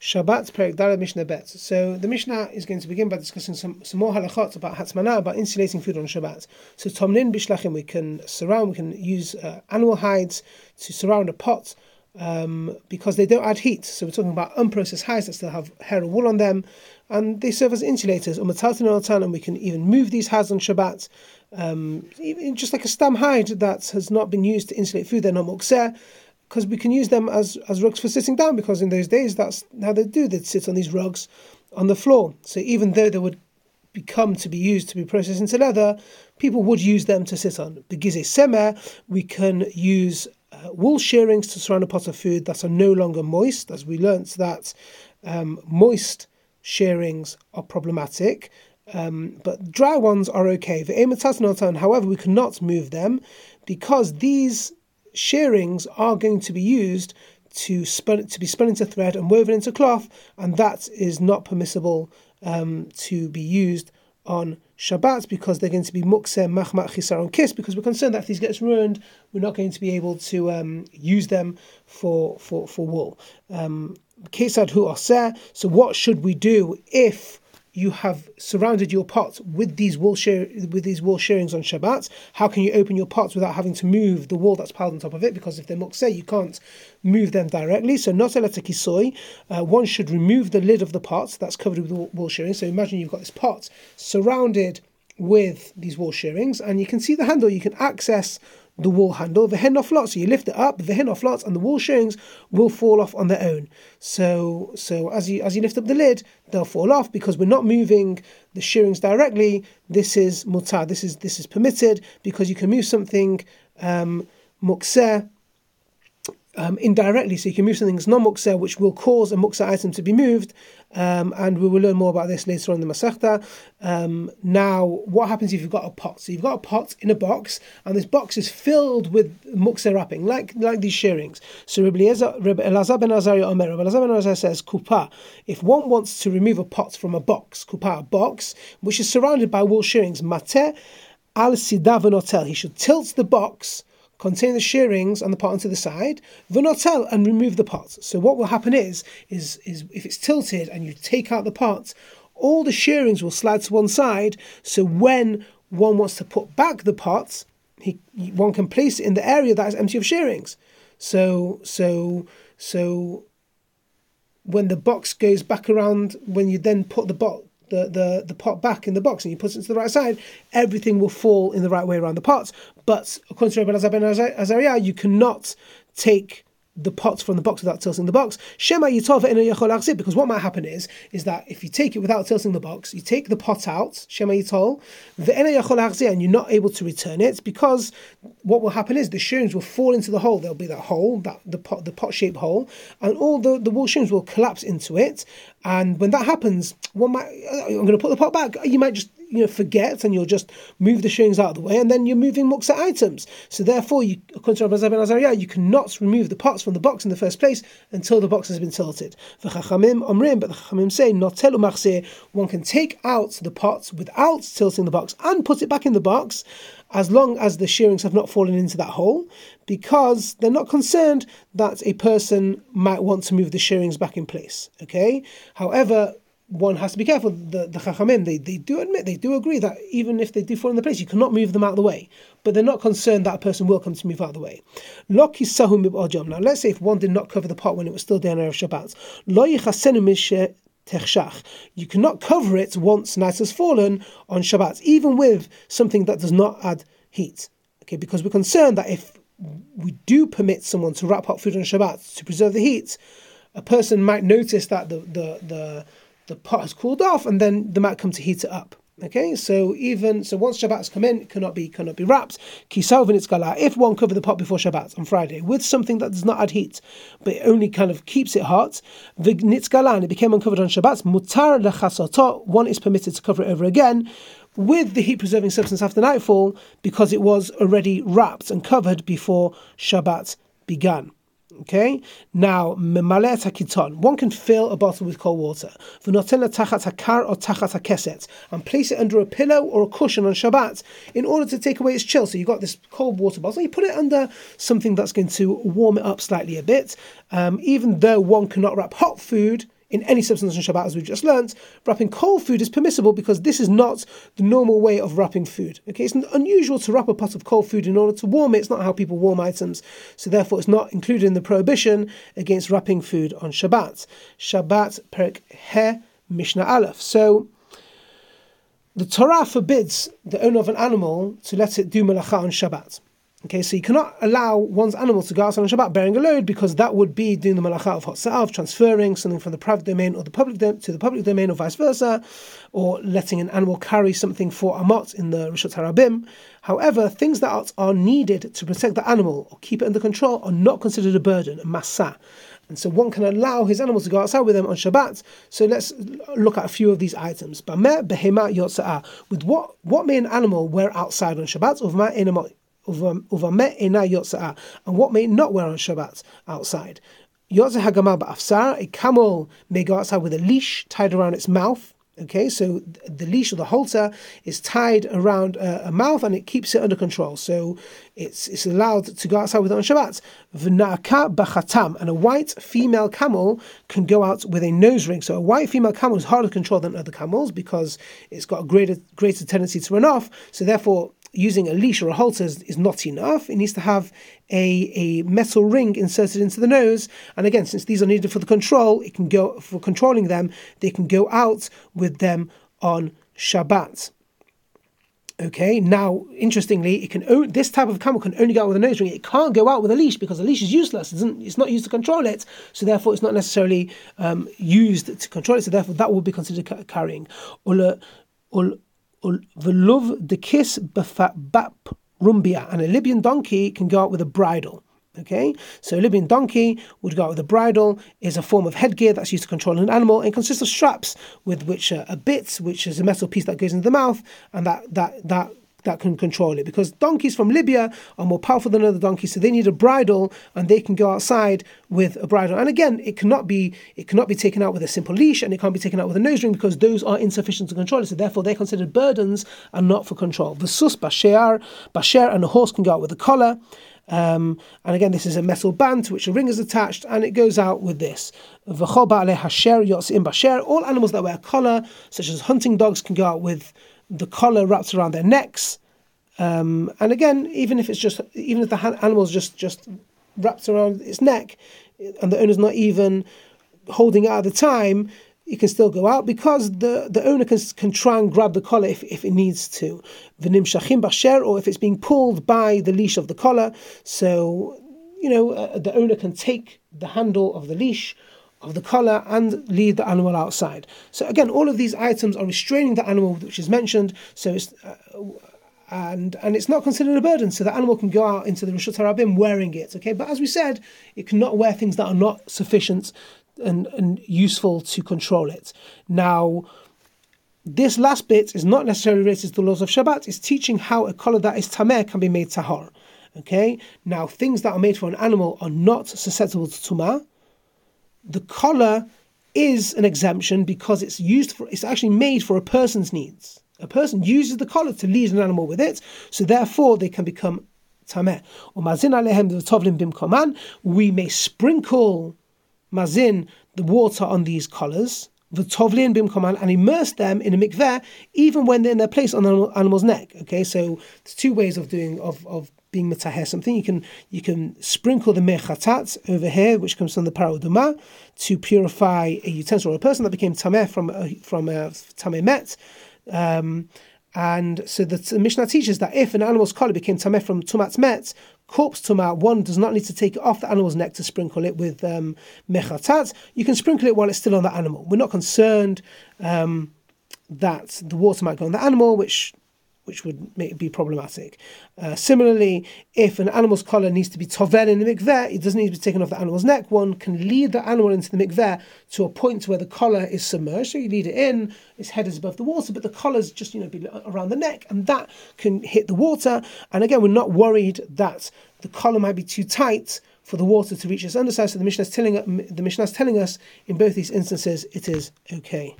Shabbat Perik Dara Mishnah Bet. So the Mishnah is going to begin by discussing some, some more halachot about Hatzmana, about insulating food on Shabbat. So Tomnin Bishlachim, we can surround, we can use uh, animal hides to surround a pot um, because they don't add heat. So we're talking about unprocessed hides that still have hair or wool on them, and they serve as insulators. And we can even move these hides on Shabbat. Um, even just like a stam hide that has not been used to insulate food, they're not mukseh because we can use them as, as rugs for sitting down because in those days that's how they do. They'd sit on these rugs on the floor. So even though they would become to be used to be processed into leather people would use them to sit on. Begize tzemer we can use uh, wool shearings to surround a pot of food that are no longer moist. As we learnt that um, moist shearings are problematic um, but dry ones are okay. However, we cannot move them because these shearings are going to be used to spun to be spun into thread and woven into cloth, and that is not permissible um, to be used on Shabbat because they're going to be mukse machmat chisaron kiss because we're concerned that if these gets ruined, we're not going to be able to um, use them for for for wool. Um, So what should we do if you have surrounded your pots with these wool shear, with these wool shearings on Shabbat. How can you open your pots without having to move the wall that's piled on top of it? Because if they're mukseh, you can't move them directly. So not kisoy, uh, one should remove the lid of the pot that's covered with wool shearings. So imagine you've got this pot surrounded with these wool shearings, and you can see the handle. You can access the wall handle, the hen noflot. So you lift it up, the hen noflot, and the wall shearings will fall off on their own. So so as you as you lift up the lid, they'll fall off because we're not moving the shearings directly. This is mutar. This is this is permitted because you can move something um, mukseh um, indirectly. So you can move something that's non mukseh, which will cause a mukseh item to be moved. Um, and we will learn more about this later on in the Masechta. Um, now, what happens if you've got a pot? So you've got a pot in a box, and this box is filled with mukseh wrapping, like like these shearings. So Rabbi Elazar ben Azariah Omer, Rabbi Elazar ben Azariah says, kupa, if one wants to remove a pot from a box, kupa, a box, which is surrounded by wool shearings, mate al sidav he should tilt the box contain the shearings on the pot onto the side, v'notel, and remove the pot. So what will happen is, is, is if it's tilted and you take out the pot, all the shearings will slide to one side. So when one wants to put back the pot, he, one can place it in the area that is empty of shearings. So so so when the box goes back around, when you then put the box the, the, the pot back in the box and you put it to the right side, everything will fall in the right way around the pot. But according to Rabbi Azariah, you cannot take the pot from the box without tilting the box. Shema because what might happen is is that if you take it without tilting the box, you take the pot out, shema yitol, and you're not able to return it because what will happen is the shrooms will fall into the hole. There'll be that hole, that the pot the pot shaped hole, and all the the wool shearings will collapse into it. And when that happens, one might oh, I'm going to put the pot back. You might just you know forget and you'll just move the shearings out of the way and then you're moving muksa items. So therefore, you, according to Rabbi Azariah, you cannot remove the pots from the box in the first place until the box has been tilted. The Chachamim Omrim, but the Chachamim say not One can take out the pots without tilting the box and put it back in the box as long as the shearings have not fallen into that hole, because they're not concerned that a person might want to move the shearings back in place. Okay. However, one has to be careful. The the Chachamim they, they do admit they do agree that even if they do fall in the place, you cannot move them out of the way. But they're not concerned that a person will come to move out of the way. Now let's say if one did not cover the pot when it was still there on Shabbat, You cannot cover it once night has fallen on Shabbat, even with something that does not add heat. Okay, because we're concerned that if we do permit someone to wrap hot food on Shabbat to preserve the heat, a person might notice that the the the the pot has cooled off, and then the mat come to heat it up. Okay, so even so, once Shabbat's come in, it cannot be cannot be wrapped. If one covered the pot before Shabbat on Friday with something that does not add heat, but only kind of keeps it hot, the and it became uncovered on Shabbat. Mutar lechasoto. One is permitted to cover it over again with the heat preserving substance after nightfall because it was already wrapped and covered before Shabbat began. Okay, now memalet hakiton. One can fill a bottle with cold water. V'noten tachat hakar or tachat hakeset, and place it under a pillow or a cushion on Shabbat in order to take away its chill. So you've got this cold water bottle. You put it under something that's going to warm it up slightly a bit. Um, even though one cannot wrap hot food in any substance on Shabbat, as we've just learnt. Wrapping cold food is permissible because this is not the normal way of wrapping food. Okay, it's unusual to wrap a pot of cold food in order to warm it. It's not how people warm items, so therefore it's not included in the prohibition against wrapping food on Shabbat. Shabbat Perek He Mishnah Aleph. So the Torah forbids the owner of an animal to let it do malacha on Shabbat. Okay, so you cannot allow one's animal to go outside on Shabbat bearing a load because that would be doing the malacha of hot of transferring something from the private domain or the public to the public domain or vice versa, or letting an animal carry something for amot in the Rishot Harabim. However, things that are needed to protect the animal or keep it under control are not considered a burden, a massa. And so one can allow his animal to go outside with them on Shabbat. So let's look at a few of these items. With what what may an animal wear outside on Shabbat? And what may not wear on Shabbat outside. Yotze Hagamal Ba'afsar, a camel may go outside with a leash tied around its mouth. Okay, so the leash or the halter is tied around a, a, mouth and it keeps it under control. So it's it's allowed to go outside with it on Shabbat. V'na'aka b'chatam, and a white female camel can go out with a nose ring. So a white female camel is harder to control than other camels because it's got a greater greater tendency to run off. So therefore, using a leash or a halter is, is, not enough. It needs to have a, a metal ring inserted into the nose. And again, since these are needed for the control, it can go for controlling them, they can go out with them on Shabbat. Okay, now interestingly, it can this type of camel can only go out with a nose ring. It can't go out with a leash because a leash is useless. It's, it's not used to control it, so therefore it's not necessarily um, used to control it. So therefore, that will be considered carrying v'luv the kiss bap rumbia, and a Libyan donkey can go out with a bridle. Okay, so a Libyan donkey would go out with a bridle, is a form of headgear that's used to control an animal, and consists of straps with which uh, a bit, which is a metal piece that goes into the mouth, and that that that that can control it because donkeys from Libya are more powerful than other donkeys, so they need a bridle and they can go outside with a bridle. And again, it cannot be it cannot be taken out with a simple leash and it can't be taken out with a nose ring because those are insufficient to control it. So therefore, they're considered burdens and not for control. The sus basher, basher, and a horse can go out with a collar. Um, and again, this is a metal band to which a ring is attached, and it goes out with this. All animals that wear a collar, such as hunting dogs, can go out with the collar wraps around their necks. Um, and again, even if it's just, even if the animal's just just wrapped around its neck, and the owner's not even holding it at the time, it can still go out because the, the owner can, can try and grab the collar if, if it needs to. V'nim shachim basher, or if it's being pulled by the leash of the collar. So, you know, uh, the owner can take the handle of the leash of the collar and lead the animal outside. So again, all of these items are restraining the animal, which is mentioned. So it's uh, and and it's not considered a burden. So the animal can go out into the Rishut Harabim wearing it. Okay, but as we said, it cannot wear things that are not sufficient and and useful to control it. Now. This last bit is not necessarily related to the laws of Shabbat. It's teaching how a collar that is tameh can be made tahor. Okay. Now, things that are made for an animal are not susceptible to tumah the collar is an exemption because it's used for it's actually made for a person's needs. A person uses the collar to lead an animal with it, so therefore they can become tameh. Or mazin alehem tovlim We may sprinkle mazin the water on these collars the tovlin bim and immerse them in a mikveh even when they're in their place on the animal's neck. Okay, so there's two ways of doing of, of being metaher something. You can you can sprinkle the mei chatat over here, which comes from the parah adumah, to purify a utensil or a person that became tameh from a, from a tameh met. Um, and so the, the, Mishnah teaches that if an animal's collar became tameh from tumat met, corpse tumah, one does not need to take it off the animal's neck to sprinkle it with um, mei chatat. You can sprinkle it while it's still on the animal. We're not concerned um, that the water might go on the animal, which which would make, be problematic. Uh, similarly, if an animal's collar needs to be tovel in the mikveh, it doesn't need to be taken off the animal's neck. One can lead the animal into the mikveh to a point where the collar is submerged. So you lead it in, its head is above the water, but the collar's just you know be around the neck, and that can hit the water. And again, we're not worried that the collar might be too tight for the water to reach its underside. So the Mishnah is telling the Mishnah is telling us in both these instances it is okay.